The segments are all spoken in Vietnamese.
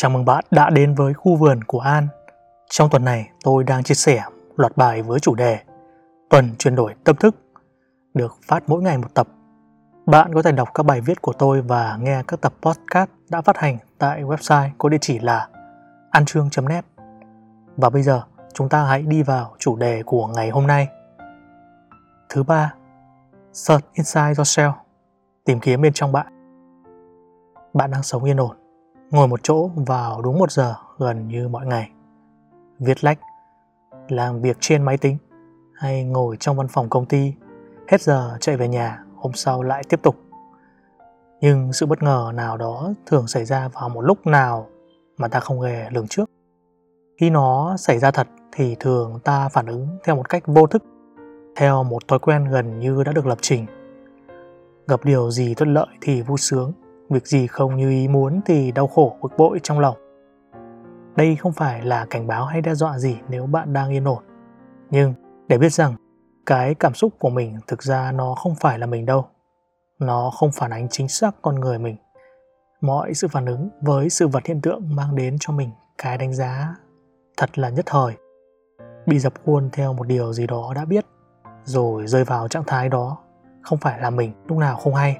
Chào mừng bạn đã đến với khu vườn của An. Trong tuần này, tôi đang chia sẻ loạt bài với chủ đề Tuần chuyển đổi tâm thức, được phát mỗi ngày một tập. Bạn có thể đọc các bài viết của tôi và nghe các tập podcast đã phát hành tại website có địa chỉ là antrương.net. Và bây giờ, chúng ta hãy đi vào chủ đề của ngày hôm nay. Thứ ba, Search Inside Yourself, tìm kiếm bên trong bạn. Bạn đang sống yên ổn ngồi một chỗ vào đúng một giờ gần như mọi ngày. Viết lách, làm việc trên máy tính hay ngồi trong văn phòng công ty, hết giờ chạy về nhà, hôm sau lại tiếp tục. Nhưng sự bất ngờ nào đó thường xảy ra vào một lúc nào mà ta không hề lường trước. Khi nó xảy ra thật thì thường ta phản ứng theo một cách vô thức, theo một thói quen gần như đã được lập trình. Gặp điều gì thuận lợi thì vui sướng, việc gì không như ý muốn thì đau khổ, bực bội trong lòng. Đây không phải là cảnh báo hay đe dọa gì nếu bạn đang yên ổn. Nhưng để biết rằng, cái cảm xúc của mình thực ra nó không phải là mình đâu. Nó không phản ánh chính xác con người mình. Mọi sự phản ứng với sự vật hiện tượng mang đến cho mình cái đánh giá thật là nhất thời. Bị dập khuôn theo một điều gì đó đã biết, rồi rơi vào trạng thái đó, không phải là mình, lúc nào không hay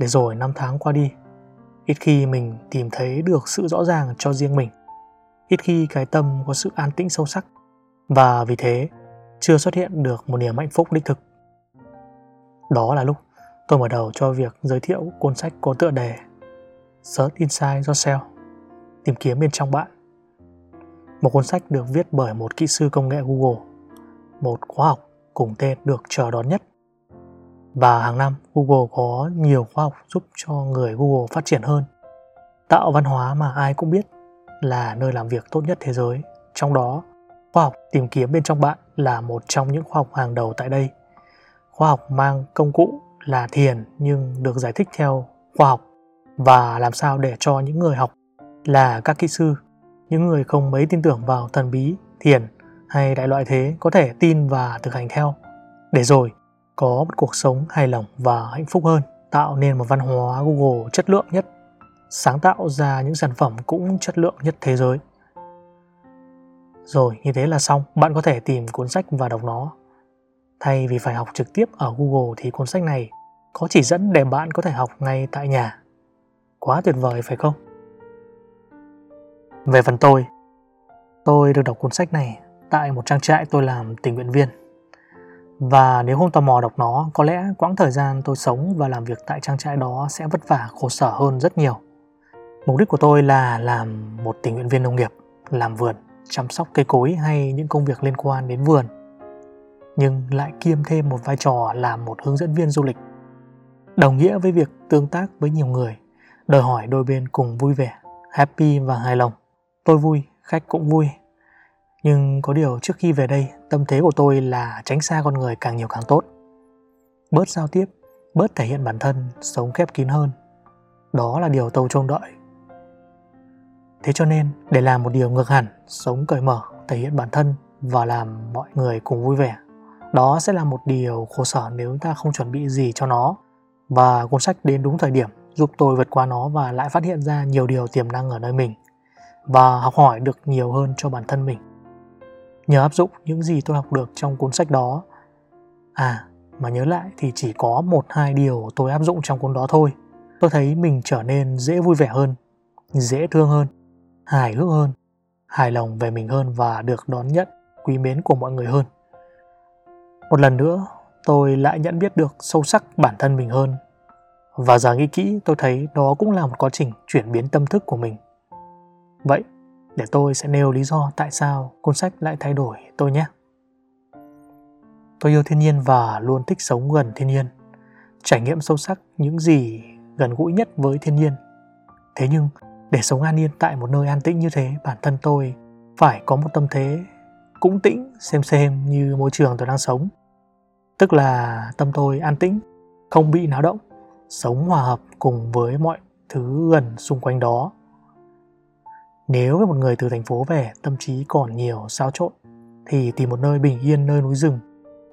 để rồi năm tháng qua đi, ít khi mình tìm thấy được sự rõ ràng cho riêng mình. Ít khi cái tâm có sự an tĩnh sâu sắc. Và vì thế, chưa xuất hiện được một niềm hạnh phúc đích thực. Đó là lúc tôi mở đầu cho việc giới thiệu cuốn sách có tựa đề Search Inside Yourself, tìm kiếm bên trong bạn. Một cuốn sách được viết bởi một kỹ sư công nghệ Google, một khóa học cùng tên được chờ đón nhất và hàng năm Google có nhiều khoa học giúp cho người Google phát triển hơn. Tạo văn hóa mà ai cũng biết là nơi làm việc tốt nhất thế giới. Trong đó, khoa học tìm kiếm bên trong bạn là một trong những khoa học hàng đầu tại đây. Khoa học mang công cụ là thiền nhưng được giải thích theo khoa học và làm sao để cho những người học là các kỹ sư, những người không mấy tin tưởng vào thần bí, thiền hay đại loại thế có thể tin và thực hành theo. Để rồi có một cuộc sống hài lòng và hạnh phúc hơn, tạo nên một văn hóa Google chất lượng nhất, sáng tạo ra những sản phẩm cũng chất lượng nhất thế giới. Rồi, như thế là xong, bạn có thể tìm cuốn sách và đọc nó. Thay vì phải học trực tiếp ở Google thì cuốn sách này có chỉ dẫn để bạn có thể học ngay tại nhà. Quá tuyệt vời phải không? Về phần tôi, tôi được đọc cuốn sách này tại một trang trại tôi làm tình nguyện viên và nếu không tò mò đọc nó, có lẽ quãng thời gian tôi sống và làm việc tại trang trại đó sẽ vất vả khổ sở hơn rất nhiều. Mục đích của tôi là làm một tình nguyện viên nông nghiệp, làm vườn, chăm sóc cây cối hay những công việc liên quan đến vườn. Nhưng lại kiêm thêm một vai trò là một hướng dẫn viên du lịch. Đồng nghĩa với việc tương tác với nhiều người, đòi hỏi đôi bên cùng vui vẻ, happy và hài lòng. Tôi vui, khách cũng vui, nhưng có điều trước khi về đây, tâm thế của tôi là tránh xa con người càng nhiều càng tốt. Bớt giao tiếp, bớt thể hiện bản thân, sống khép kín hơn. Đó là điều tôi trông đợi. Thế cho nên, để làm một điều ngược hẳn, sống cởi mở, thể hiện bản thân và làm mọi người cùng vui vẻ, đó sẽ là một điều khổ sở nếu ta không chuẩn bị gì cho nó. Và cuốn sách đến đúng thời điểm giúp tôi vượt qua nó và lại phát hiện ra nhiều điều tiềm năng ở nơi mình và học hỏi được nhiều hơn cho bản thân mình nhờ áp dụng những gì tôi học được trong cuốn sách đó. À mà nhớ lại thì chỉ có một hai điều tôi áp dụng trong cuốn đó thôi. Tôi thấy mình trở nên dễ vui vẻ hơn, dễ thương hơn, hài hước hơn, hài lòng về mình hơn và được đón nhận quý mến của mọi người hơn. Một lần nữa, tôi lại nhận biết được sâu sắc bản thân mình hơn. Và giờ nghĩ kỹ, tôi thấy đó cũng là một quá trình chuyển biến tâm thức của mình. Vậy để tôi sẽ nêu lý do tại sao cuốn sách lại thay đổi tôi nhé. Tôi yêu thiên nhiên và luôn thích sống gần thiên nhiên, trải nghiệm sâu sắc những gì gần gũi nhất với thiên nhiên. Thế nhưng, để sống an yên tại một nơi an tĩnh như thế, bản thân tôi phải có một tâm thế cũng tĩnh xem xem như môi trường tôi đang sống. Tức là tâm tôi an tĩnh, không bị náo động, sống hòa hợp cùng với mọi thứ gần xung quanh đó nếu với một người từ thành phố về tâm trí còn nhiều xáo trộn thì tìm một nơi bình yên nơi núi rừng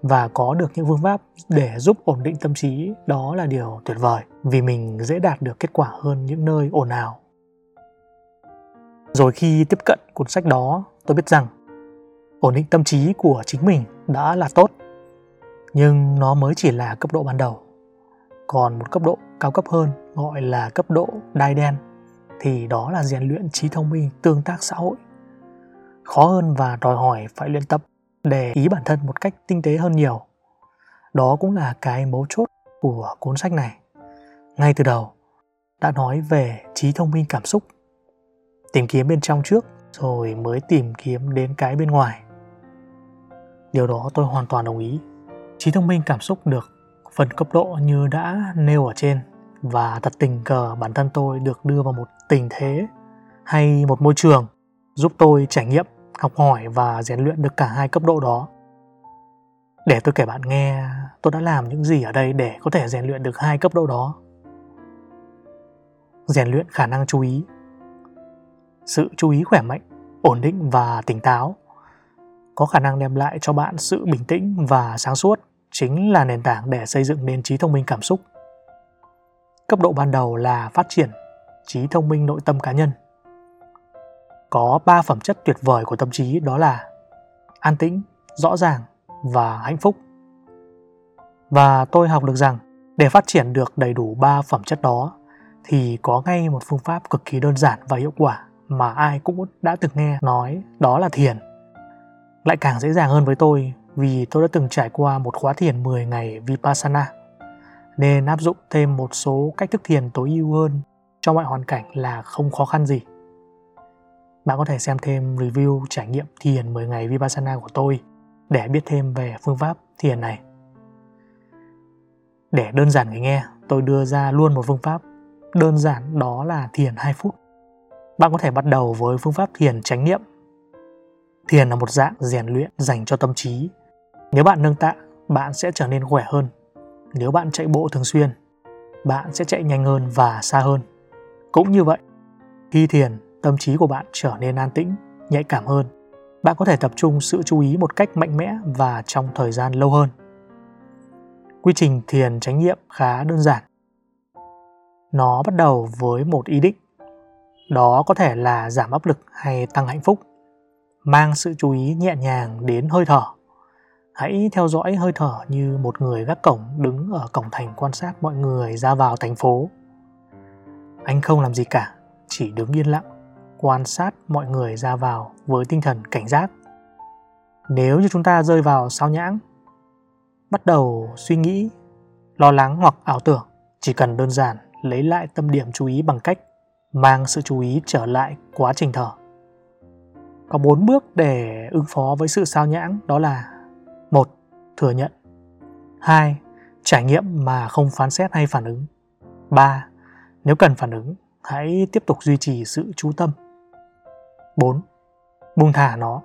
và có được những phương pháp để giúp ổn định tâm trí đó là điều tuyệt vời vì mình dễ đạt được kết quả hơn những nơi ồn ào Rồi khi tiếp cận cuốn sách đó, tôi biết rằng ổn định tâm trí của chính mình đã là tốt, nhưng nó mới chỉ là cấp độ ban đầu. Còn một cấp độ cao cấp hơn gọi là cấp độ đai đen thì đó là rèn luyện trí thông minh tương tác xã hội. Khó hơn và đòi hỏi phải luyện tập để ý bản thân một cách tinh tế hơn nhiều. Đó cũng là cái mấu chốt của cuốn sách này. Ngay từ đầu, đã nói về trí thông minh cảm xúc. Tìm kiếm bên trong trước rồi mới tìm kiếm đến cái bên ngoài. Điều đó tôi hoàn toàn đồng ý. Trí thông minh cảm xúc được phần cấp độ như đã nêu ở trên và thật tình cờ bản thân tôi được đưa vào một tình thế hay một môi trường giúp tôi trải nghiệm, học hỏi và rèn luyện được cả hai cấp độ đó. Để tôi kể bạn nghe tôi đã làm những gì ở đây để có thể rèn luyện được hai cấp độ đó. Rèn luyện khả năng chú ý. Sự chú ý khỏe mạnh, ổn định và tỉnh táo có khả năng đem lại cho bạn sự bình tĩnh và sáng suốt chính là nền tảng để xây dựng nền trí thông minh cảm xúc. Cấp độ ban đầu là phát triển trí thông minh nội tâm cá nhân. Có ba phẩm chất tuyệt vời của tâm trí đó là an tĩnh, rõ ràng và hạnh phúc. Và tôi học được rằng để phát triển được đầy đủ ba phẩm chất đó thì có ngay một phương pháp cực kỳ đơn giản và hiệu quả mà ai cũng đã từng nghe nói đó là thiền. Lại càng dễ dàng hơn với tôi vì tôi đã từng trải qua một khóa thiền 10 ngày Vipassana nên áp dụng thêm một số cách thức thiền tối ưu hơn cho mọi hoàn cảnh là không khó khăn gì. Bạn có thể xem thêm review trải nghiệm thiền 10 ngày Vipassana của tôi để biết thêm về phương pháp thiền này. Để đơn giản người nghe, tôi đưa ra luôn một phương pháp đơn giản đó là thiền 2 phút. Bạn có thể bắt đầu với phương pháp thiền chánh niệm. Thiền là một dạng rèn luyện dành cho tâm trí. Nếu bạn nâng tạ, bạn sẽ trở nên khỏe hơn. Nếu bạn chạy bộ thường xuyên, bạn sẽ chạy nhanh hơn và xa hơn. Cũng như vậy, khi thiền, tâm trí của bạn trở nên an tĩnh, nhạy cảm hơn. Bạn có thể tập trung sự chú ý một cách mạnh mẽ và trong thời gian lâu hơn. Quy trình thiền chánh niệm khá đơn giản. Nó bắt đầu với một ý định. Đó có thể là giảm áp lực hay tăng hạnh phúc. Mang sự chú ý nhẹ nhàng đến hơi thở. Hãy theo dõi hơi thở như một người gác cổng đứng ở cổng thành quan sát mọi người ra vào thành phố. Anh không làm gì cả, chỉ đứng yên lặng, quan sát mọi người ra vào với tinh thần cảnh giác. Nếu như chúng ta rơi vào sao nhãng bắt đầu suy nghĩ lo lắng hoặc ảo tưởng chỉ cần đơn giản lấy lại tâm điểm chú ý bằng cách mang sự chú ý trở lại quá trình thở có bốn bước để ứng phó với sự sao nhãng đó là một thừa nhận. Hai trải nghiệm mà không phán xét hay phản ứng. Ba nếu cần phản ứng hãy tiếp tục duy trì sự chú tâm. 4. Buông thả nó.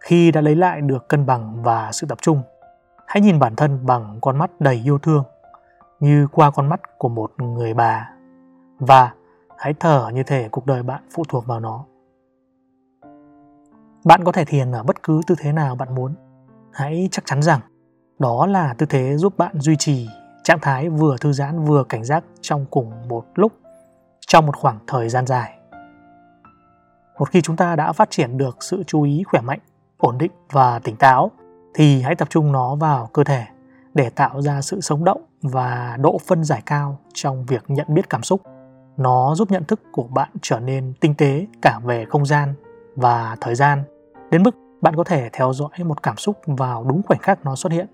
Khi đã lấy lại được cân bằng và sự tập trung, hãy nhìn bản thân bằng con mắt đầy yêu thương như qua con mắt của một người bà. Và hãy thở như thể cuộc đời bạn phụ thuộc vào nó. Bạn có thể thiền ở bất cứ tư thế nào bạn muốn hãy chắc chắn rằng đó là tư thế giúp bạn duy trì trạng thái vừa thư giãn vừa cảnh giác trong cùng một lúc trong một khoảng thời gian dài một khi chúng ta đã phát triển được sự chú ý khỏe mạnh ổn định và tỉnh táo thì hãy tập trung nó vào cơ thể để tạo ra sự sống động và độ phân giải cao trong việc nhận biết cảm xúc. Nó giúp nhận thức của bạn trở nên tinh tế cả về không gian và thời gian, đến mức bạn có thể theo dõi một cảm xúc vào đúng khoảnh khắc nó xuất hiện.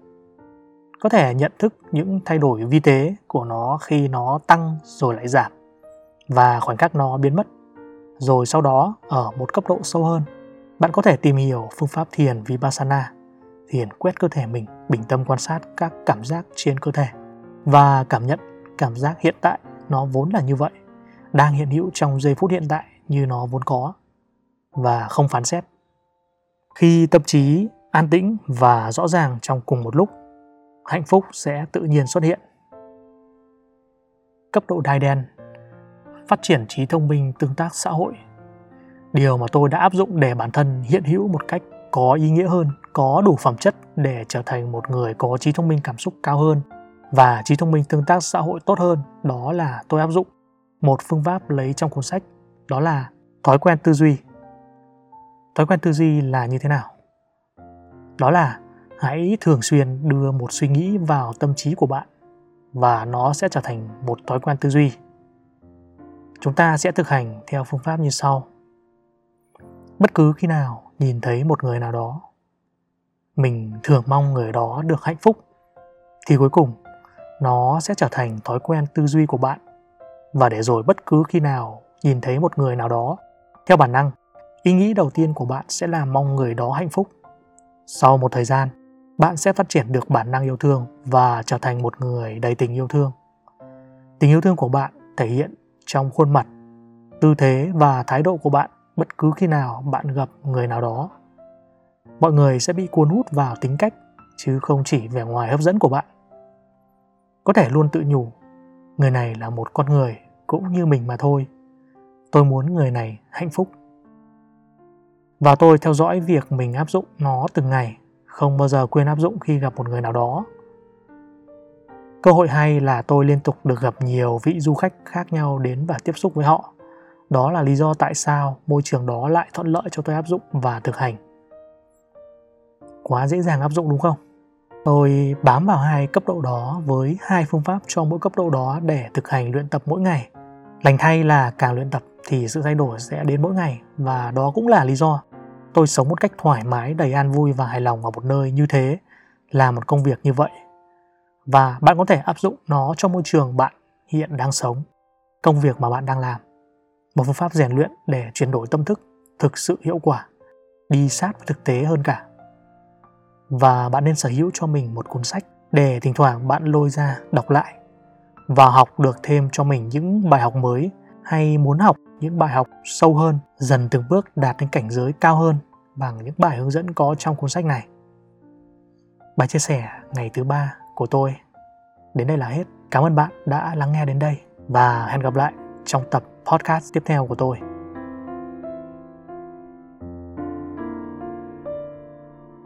Có thể nhận thức những thay đổi vi tế của nó khi nó tăng rồi lại giảm và khoảnh khắc nó biến mất. Rồi sau đó ở một cấp độ sâu hơn, bạn có thể tìm hiểu phương pháp thiền Vipassana thiền quét cơ thể mình bình tâm quan sát các cảm giác trên cơ thể và cảm nhận cảm giác hiện tại nó vốn là như vậy đang hiện hữu trong giây phút hiện tại như nó vốn có và không phán xét khi tâm trí an tĩnh và rõ ràng trong cùng một lúc hạnh phúc sẽ tự nhiên xuất hiện. Cấp độ đai đen phát triển trí thông minh tương tác xã hội. Điều mà tôi đã áp dụng để bản thân hiện hữu một cách có ý nghĩa hơn, có đủ phẩm chất để trở thành một người có trí thông minh cảm xúc cao hơn và trí thông minh tương tác xã hội tốt hơn, đó là tôi áp dụng một phương pháp lấy trong cuốn sách, đó là thói quen tư duy thói quen tư duy là như thế nào? Đó là, hãy thường xuyên đưa một suy nghĩ vào tâm trí của bạn và nó sẽ trở thành một thói quen tư duy. Chúng ta sẽ thực hành theo phương pháp như sau. Bất cứ khi nào nhìn thấy một người nào đó, mình thường mong người đó được hạnh phúc, thì cuối cùng nó sẽ trở thành thói quen tư duy của bạn. Và để rồi bất cứ khi nào nhìn thấy một người nào đó, theo bản năng ý nghĩ đầu tiên của bạn sẽ là mong người đó hạnh phúc. Sau một thời gian, bạn sẽ phát triển được bản năng yêu thương và trở thành một người đầy tình yêu thương. Tình yêu thương của bạn thể hiện trong khuôn mặt, tư thế và thái độ của bạn bất cứ khi nào bạn gặp người nào đó. Mọi người sẽ bị cuốn hút vào tính cách, chứ không chỉ vẻ ngoài hấp dẫn của bạn. Có thể luôn tự nhủ, người này là một con người cũng như mình mà thôi. Tôi muốn người này hạnh phúc và tôi theo dõi việc mình áp dụng nó từng ngày, không bao giờ quên áp dụng khi gặp một người nào đó. Cơ hội hay là tôi liên tục được gặp nhiều vị du khách khác nhau đến và tiếp xúc với họ. Đó là lý do tại sao môi trường đó lại thuận lợi cho tôi áp dụng và thực hành. Quá dễ dàng áp dụng đúng không? Tôi bám vào hai cấp độ đó với hai phương pháp cho mỗi cấp độ đó để thực hành luyện tập mỗi ngày. Lành thay là càng luyện tập thì sự thay đổi sẽ đến mỗi ngày và đó cũng là lý do tôi sống một cách thoải mái, đầy an vui và hài lòng ở một nơi như thế, là một công việc như vậy. Và bạn có thể áp dụng nó cho môi trường bạn hiện đang sống, công việc mà bạn đang làm. Một phương pháp rèn luyện để chuyển đổi tâm thức thực sự hiệu quả, đi sát với thực tế hơn cả. Và bạn nên sở hữu cho mình một cuốn sách để thỉnh thoảng bạn lôi ra đọc lại và học được thêm cho mình những bài học mới hay muốn học những bài học sâu hơn, dần từng bước đạt đến cảnh giới cao hơn bằng những bài hướng dẫn có trong cuốn sách này. Bài chia sẻ ngày thứ ba của tôi. Đến đây là hết. Cảm ơn bạn đã lắng nghe đến đây và hẹn gặp lại trong tập podcast tiếp theo của tôi.